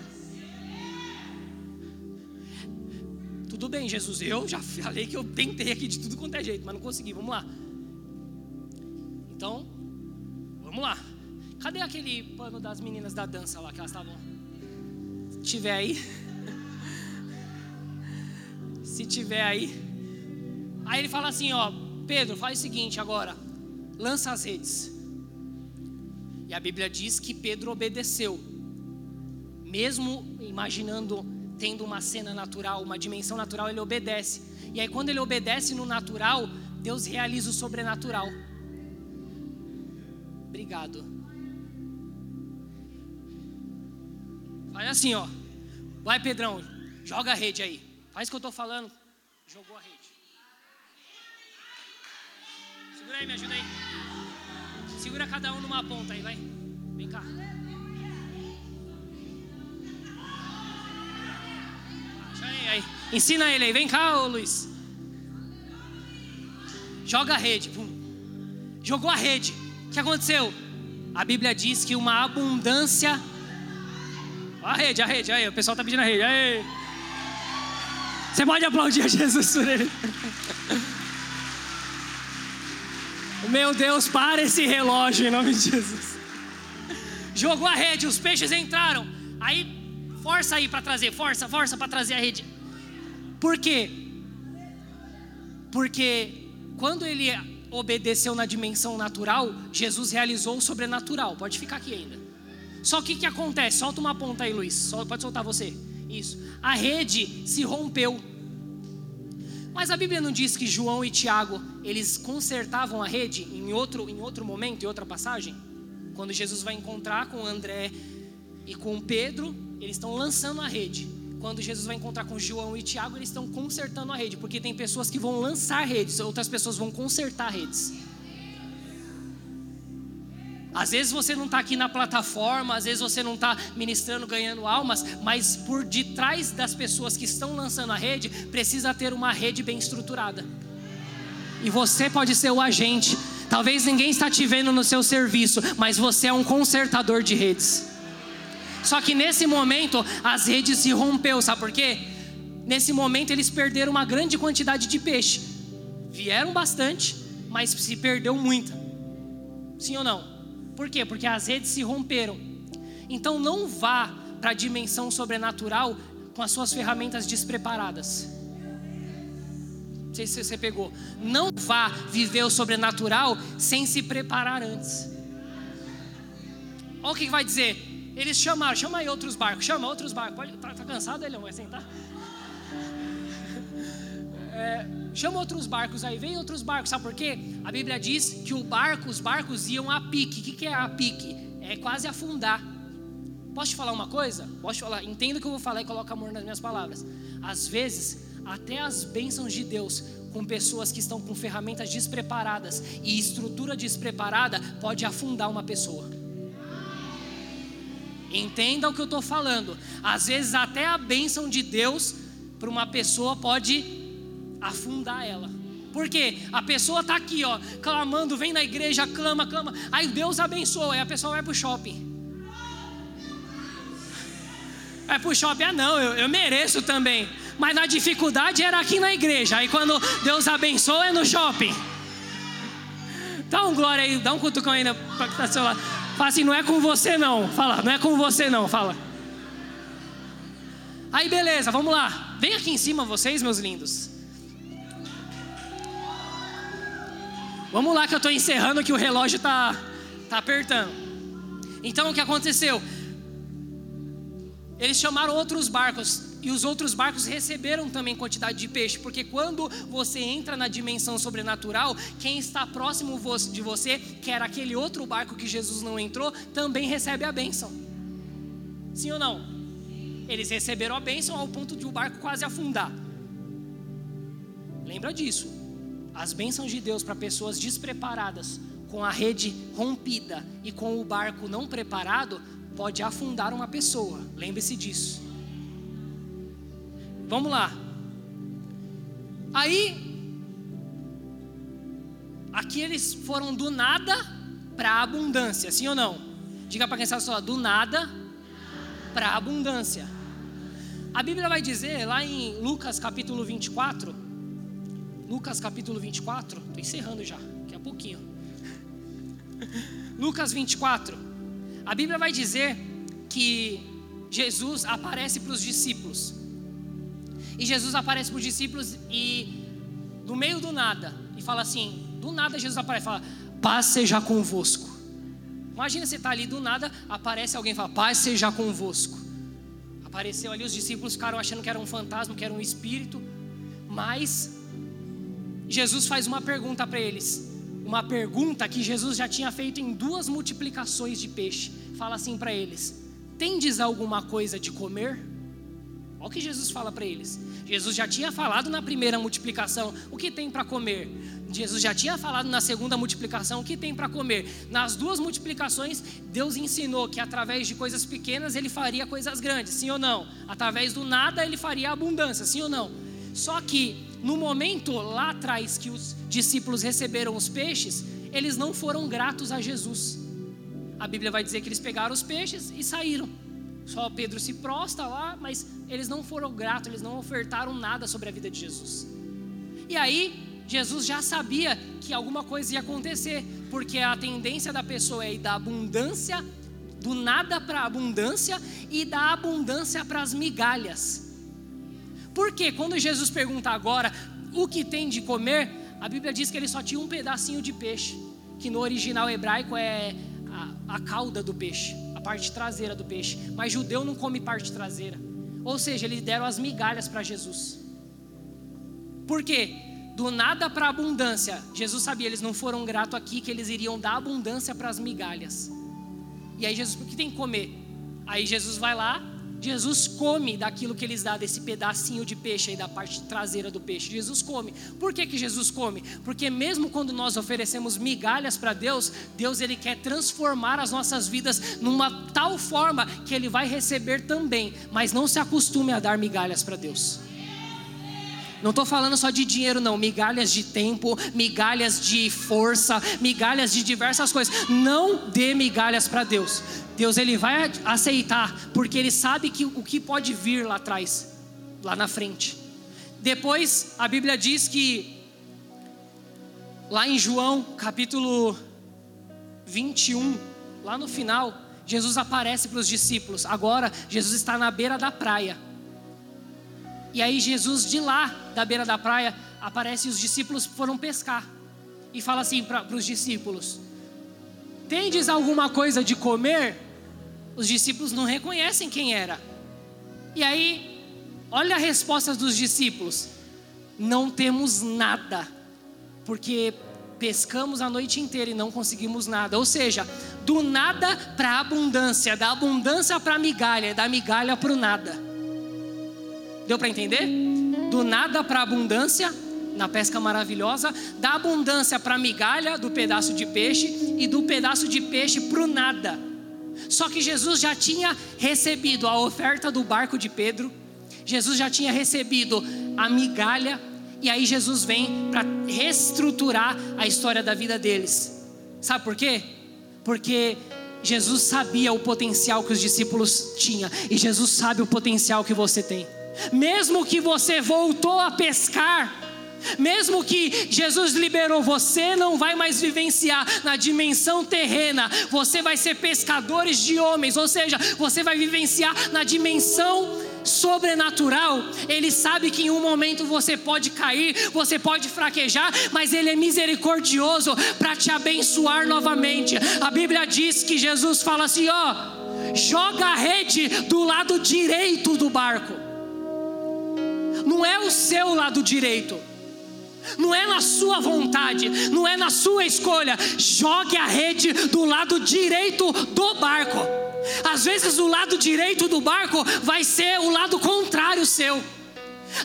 Tudo bem, Jesus, eu já falei que eu tentei aqui de tudo quanto é jeito, mas não consegui. Vamos lá. Então, vamos lá. Cadê aquele pano das meninas da dança lá que elas estavam? Se tiver aí. Se tiver aí. Aí ele fala assim: Ó, Pedro, faz o seguinte agora, lança as redes. E a Bíblia diz que Pedro obedeceu, mesmo imaginando, tendo uma cena natural, uma dimensão natural, ele obedece. E aí, quando ele obedece no natural, Deus realiza o sobrenatural. Obrigado. Faz assim, ó. Vai, Pedrão, joga a rede aí. Faz o que eu estou falando. Jogou a rede. Segura aí, me ajuda aí. Segura cada um numa ponta aí, vai. Vem cá. Aí, aí. Ensina ele aí. Vem cá, ô Luiz. Joga a rede. Pum. Jogou a rede. O que aconteceu? A Bíblia diz que uma abundância. A rede, a rede, aí, o pessoal tá pedindo a rede. Aí. Você pode aplaudir a Jesus por ele. Meu Deus, para esse relógio em nome de Jesus. Jogou a rede, os peixes entraram. Aí, força aí para trazer, força, força para trazer a rede. Por quê? Porque quando ele obedeceu na dimensão natural, Jesus realizou o sobrenatural. Pode ficar aqui ainda. Só que o que acontece? Solta uma ponta aí, Luiz. Pode soltar você. Isso. A rede se rompeu. Mas a Bíblia não diz que João e Tiago, eles consertavam a rede em outro, em outro momento, em outra passagem? Quando Jesus vai encontrar com André e com Pedro, eles estão lançando a rede. Quando Jesus vai encontrar com João e Tiago, eles estão consertando a rede, porque tem pessoas que vão lançar redes, outras pessoas vão consertar redes. Às vezes você não está aqui na plataforma, às vezes você não está ministrando, ganhando almas, mas por detrás das pessoas que estão lançando a rede, precisa ter uma rede bem estruturada. E você pode ser o agente. Talvez ninguém está te vendo no seu serviço, mas você é um consertador de redes. Só que nesse momento as redes se rompeu, sabe por quê? Nesse momento eles perderam uma grande quantidade de peixe. Vieram bastante, mas se perdeu muita. Sim ou não? Por quê? Porque as redes se romperam. Então não vá para a dimensão sobrenatural com as suas ferramentas despreparadas. Não sei se você pegou. Não vá viver o sobrenatural sem se preparar antes. Olha o que vai dizer. Eles chamaram, chama aí outros barcos, chama outros barcos. Pode, tá, tá cansado, ele vai sentar? É, chama outros barcos aí, vem outros barcos, sabe por quê? A Bíblia diz que o barco, os barcos iam a pique. O que é a pique? É quase afundar. Posso te falar uma coisa? Posso falar? Entenda o que eu vou falar e coloca amor nas minhas palavras. Às vezes, até as bênçãos de Deus com pessoas que estão com ferramentas despreparadas e estrutura despreparada pode afundar uma pessoa. Entenda o que eu estou falando. Às vezes até a bênção de Deus para uma pessoa pode afundar ela. Porque a pessoa está aqui, ó, clamando, vem na igreja, clama, clama. Aí Deus abençoa, aí a pessoa vai para o shopping. Vai para o shopping, ah não, eu, eu mereço também. Mas na dificuldade era aqui na igreja. Aí quando Deus abençoa é no shopping. Dá um glória aí, dá um cutucão ainda para que está seu lado. Fala assim, não é com você não. Fala, não é com você não, fala. Aí beleza, vamos lá. Vem aqui em cima vocês, meus lindos. Vamos lá que eu estou encerrando que o relógio está tá apertando. Então o que aconteceu? Eles chamaram outros barcos e os outros barcos receberam também quantidade de peixe, porque quando você entra na dimensão sobrenatural, quem está próximo de você, que era aquele outro barco que Jesus não entrou, também recebe a bênção. Sim ou não? Eles receberam a bênção ao ponto de o barco quase afundar. Lembra disso? As bênçãos de Deus para pessoas despreparadas, com a rede rompida e com o barco não preparado, pode afundar uma pessoa. Lembre-se disso. Vamos lá. Aí, aqui eles foram do nada para a abundância, sim ou não? Diga para quem está só, do nada para a abundância. A Bíblia vai dizer lá em Lucas capítulo 24, Lucas capítulo 24, estou encerrando já, daqui a pouquinho. Lucas 24, a Bíblia vai dizer que Jesus aparece para os discípulos. E Jesus aparece para os discípulos e no meio do nada, e fala assim: do nada Jesus aparece fala, paz seja convosco. Imagina você está ali do nada, aparece alguém e fala, paz seja convosco. Apareceu ali, os discípulos ficaram achando que era um fantasma, que era um espírito, mas Jesus faz uma pergunta para eles. Uma pergunta que Jesus já tinha feito em duas multiplicações de peixe. Fala assim para eles: Tendes alguma coisa de comer? Olha o que Jesus fala para eles. Jesus já tinha falado na primeira multiplicação o que tem para comer. Jesus já tinha falado na segunda multiplicação o que tem para comer. Nas duas multiplicações, Deus ensinou que através de coisas pequenas ele faria coisas grandes, sim ou não? Através do nada ele faria abundância, sim ou não? Só que no momento lá atrás que os discípulos receberam os peixes, eles não foram gratos a Jesus. A Bíblia vai dizer que eles pegaram os peixes e saíram. Só Pedro se prosta lá, mas eles não foram gratos, eles não ofertaram nada sobre a vida de Jesus. E aí, Jesus já sabia que alguma coisa ia acontecer, porque a tendência da pessoa é ir da abundância, do nada para a abundância e da abundância para as migalhas. Porque quando Jesus pergunta agora o que tem de comer, a Bíblia diz que ele só tinha um pedacinho de peixe, que no original hebraico é a, a cauda do peixe, a parte traseira do peixe. Mas judeu não come parte traseira. Ou seja, eles deram as migalhas para Jesus. Por quê? Do nada para abundância. Jesus sabia, eles não foram gratos aqui, que eles iriam dar abundância para as migalhas. E aí Jesus, o que tem que comer? Aí Jesus vai lá, Jesus come daquilo que eles dão, desse pedacinho de peixe aí da parte traseira do peixe. Jesus come. Por que, que Jesus come? Porque mesmo quando nós oferecemos migalhas para Deus, Deus ele quer transformar as nossas vidas numa tal forma que ele vai receber também. Mas não se acostume a dar migalhas para Deus. Não estou falando só de dinheiro, não. Migalhas de tempo, migalhas de força, migalhas de diversas coisas. Não dê migalhas para Deus. Deus ele vai aceitar, porque ele sabe que o que pode vir lá atrás, lá na frente. Depois a Bíblia diz que lá em João, capítulo 21, lá no final, Jesus aparece para os discípulos. Agora Jesus está na beira da praia. E aí Jesus de lá, da beira da praia, aparece e os discípulos foram pescar. E fala assim para os discípulos: Tendes alguma coisa de comer? Os discípulos não reconhecem quem era. E aí, olha a resposta dos discípulos: Não temos nada, porque pescamos a noite inteira e não conseguimos nada. Ou seja, do nada para a abundância, da abundância para a migalha, da migalha para o nada. Deu para entender? Do nada para abundância, na pesca maravilhosa, da abundância para migalha do pedaço de peixe e do pedaço de peixe para o nada. Só que Jesus já tinha recebido a oferta do barco de Pedro, Jesus já tinha recebido a migalha, e aí Jesus vem para reestruturar a história da vida deles. Sabe por quê? Porque Jesus sabia o potencial que os discípulos tinham, e Jesus sabe o potencial que você tem. Mesmo que você voltou a pescar, mesmo que Jesus liberou, você não vai mais vivenciar na dimensão terrena, você vai ser pescadores de homens, ou seja, você vai vivenciar na dimensão sobrenatural. Ele sabe que em um momento você pode cair, você pode fraquejar, mas Ele é misericordioso para te abençoar novamente. A Bíblia diz que Jesus fala assim: ó, joga a rede do lado direito do barco não é o seu lado direito, não é na sua vontade, não é na sua escolha. Jogue a rede do lado direito do barco. Às vezes o lado direito do barco vai ser o lado contrário seu.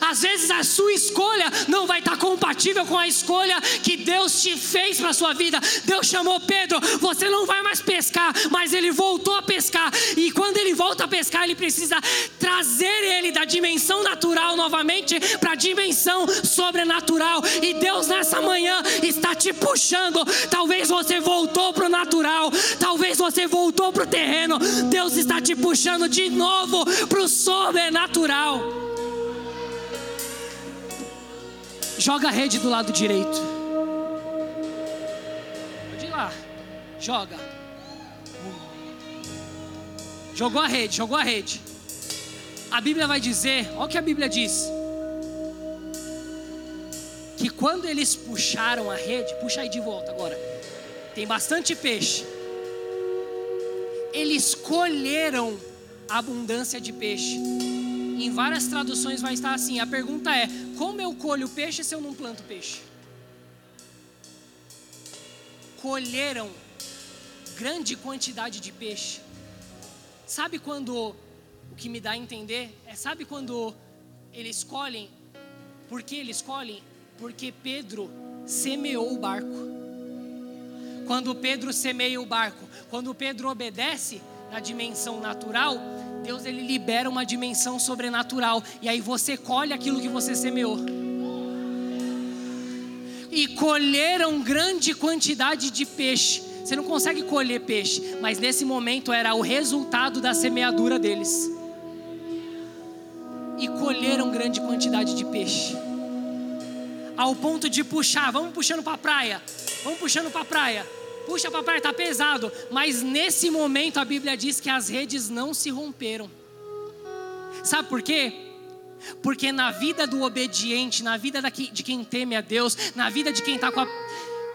Às vezes a sua escolha não vai estar compatível com a escolha que Deus te fez para a sua vida. Deus chamou Pedro, você não vai mais pescar, mas ele voltou a pescar. E quando ele volta a pescar, ele precisa trazer ele da dimensão natural novamente para a dimensão sobrenatural. E Deus nessa manhã está te puxando. Talvez você voltou para o natural, talvez você voltou para o terreno. Deus está te puxando de novo para o sobrenatural. Joga a rede do lado direito. Pode ir lá. Joga. Jogou a rede, jogou a rede. A Bíblia vai dizer, olha o que a Bíblia diz. Que quando eles puxaram a rede, puxa aí de volta agora. Tem bastante peixe. Eles colheram abundância de peixe. Em várias traduções vai estar assim. A pergunta é: como eu colho peixe se eu não planto peixe? Colheram grande quantidade de peixe. Sabe quando o que me dá a entender é sabe quando eles colhem? Por que eles colhem? Porque Pedro semeou o barco. Quando Pedro semeia o barco, quando Pedro obedece na dimensão natural, Deus ele libera uma dimensão sobrenatural e aí você colhe aquilo que você semeou. E colheram grande quantidade de peixe. Você não consegue colher peixe, mas nesse momento era o resultado da semeadura deles. E colheram grande quantidade de peixe. Ao ponto de puxar, vamos puxando para a praia. Vamos puxando para a praia puxa papai, está pesado. Mas nesse momento a Bíblia diz que as redes não se romperam. Sabe por quê? Porque na vida do obediente, na vida de quem teme a Deus, na vida de quem está com a,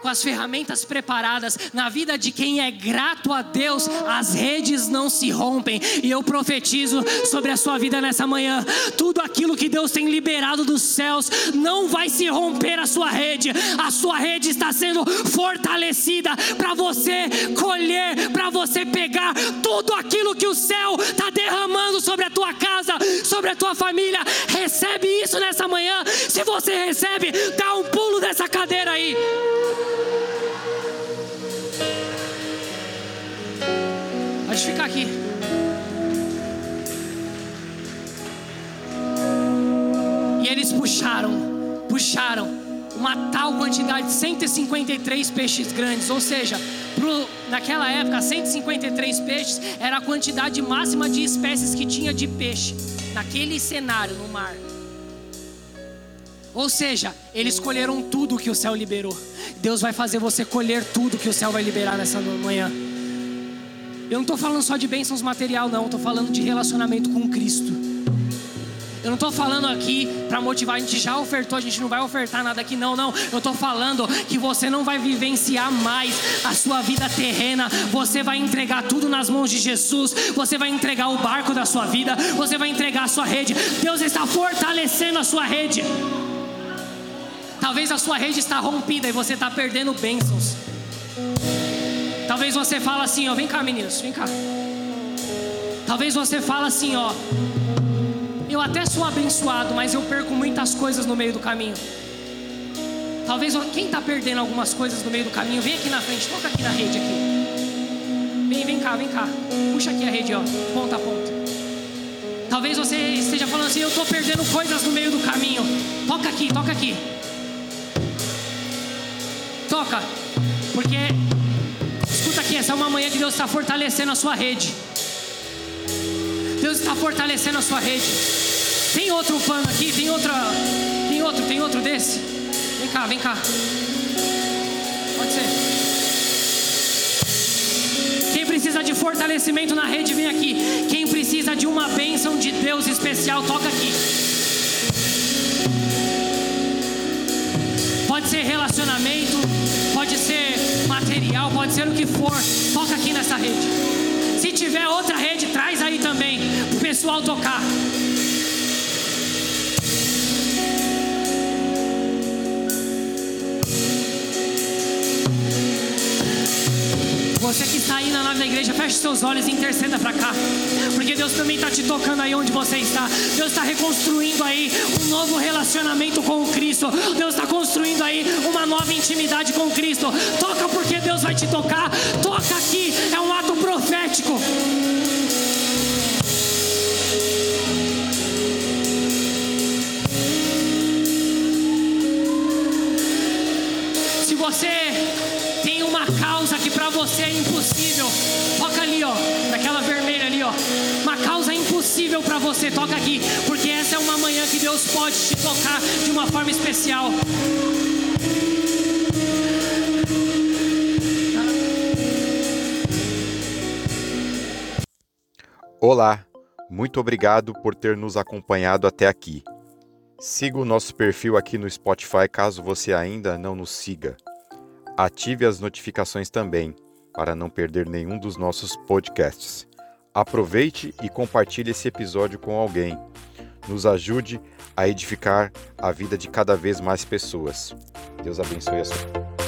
com as ferramentas preparadas. Na vida de quem é grato a Deus, as redes não se rompem. E eu profetizo sobre a sua vida nessa manhã: tudo aquilo que Deus tem liberado dos céus não vai se romper a sua rede. A sua rede está sendo fortalecida para você colher, para você pegar tudo aquilo que o céu está derramando sobre a tua casa, sobre a tua família. Recebe isso nessa manhã. Se você recebe, dá um pulo dessa cadeira aí. Pode ficar aqui. E eles puxaram, puxaram uma tal quantidade de 153 peixes grandes, ou seja, pro, naquela época 153 peixes era a quantidade máxima de espécies que tinha de peixe naquele cenário no mar. Ou seja, eles colheram tudo que o céu liberou. Deus vai fazer você colher tudo que o céu vai liberar nessa manhã. Eu não estou falando só de bênçãos material, não. Estou falando de relacionamento com Cristo. Eu não estou falando aqui para motivar, a gente já ofertou, a gente não vai ofertar nada aqui, não, não. Eu estou falando que você não vai vivenciar mais a sua vida terrena, você vai entregar tudo nas mãos de Jesus, você vai entregar o barco da sua vida, você vai entregar a sua rede. Deus está fortalecendo a sua rede. Talvez a sua rede está rompida e você está perdendo bênçãos. Talvez você fala assim, ó, vem cá, meninos, vem cá. Talvez você fala assim, ó, eu até sou abençoado, mas eu perco muitas coisas no meio do caminho. Talvez quem está perdendo algumas coisas no meio do caminho, vem aqui na frente, toca aqui na rede aqui. Vem, vem cá, vem cá. Puxa aqui a rede, ó, ponta a ponta. Talvez você esteja falando assim, eu estou perdendo coisas no meio do caminho. Toca aqui, toca aqui toca, porque escuta aqui, essa é uma manhã que Deus está fortalecendo a sua rede. Deus está fortalecendo a sua rede. Tem outro pano aqui, tem outra, tem outro, tem outro desse. Vem cá, vem cá. Pode ser. Quem precisa de fortalecimento na rede, vem aqui. Quem precisa de uma bênção de Deus especial, toca aqui. Relacionamento, pode ser material, pode ser o que for. Toca aqui nessa rede. Se tiver outra rede, traz aí também, o pessoal tocar. Você que está aí na nave da igreja, feche seus olhos e interceda para cá. Porque Deus também está te tocando aí onde você está. Deus está reconstruindo aí um novo relacionamento com o Cristo. Deus está construindo aí uma nova intimidade com o Cristo. Toca porque Deus vai te tocar. Toca aqui, é um ato profético. Você é impossível. Toca ali, ó, naquela vermelha ali, ó. Uma causa impossível para você, toca aqui, porque essa é uma manhã que Deus pode te tocar de uma forma especial. Olá, muito obrigado por ter nos acompanhado até aqui. Siga o nosso perfil aqui no Spotify caso você ainda não nos siga. Ative as notificações também, para não perder nenhum dos nossos podcasts. Aproveite e compartilhe esse episódio com alguém. Nos ajude a edificar a vida de cada vez mais pessoas. Deus abençoe a sua.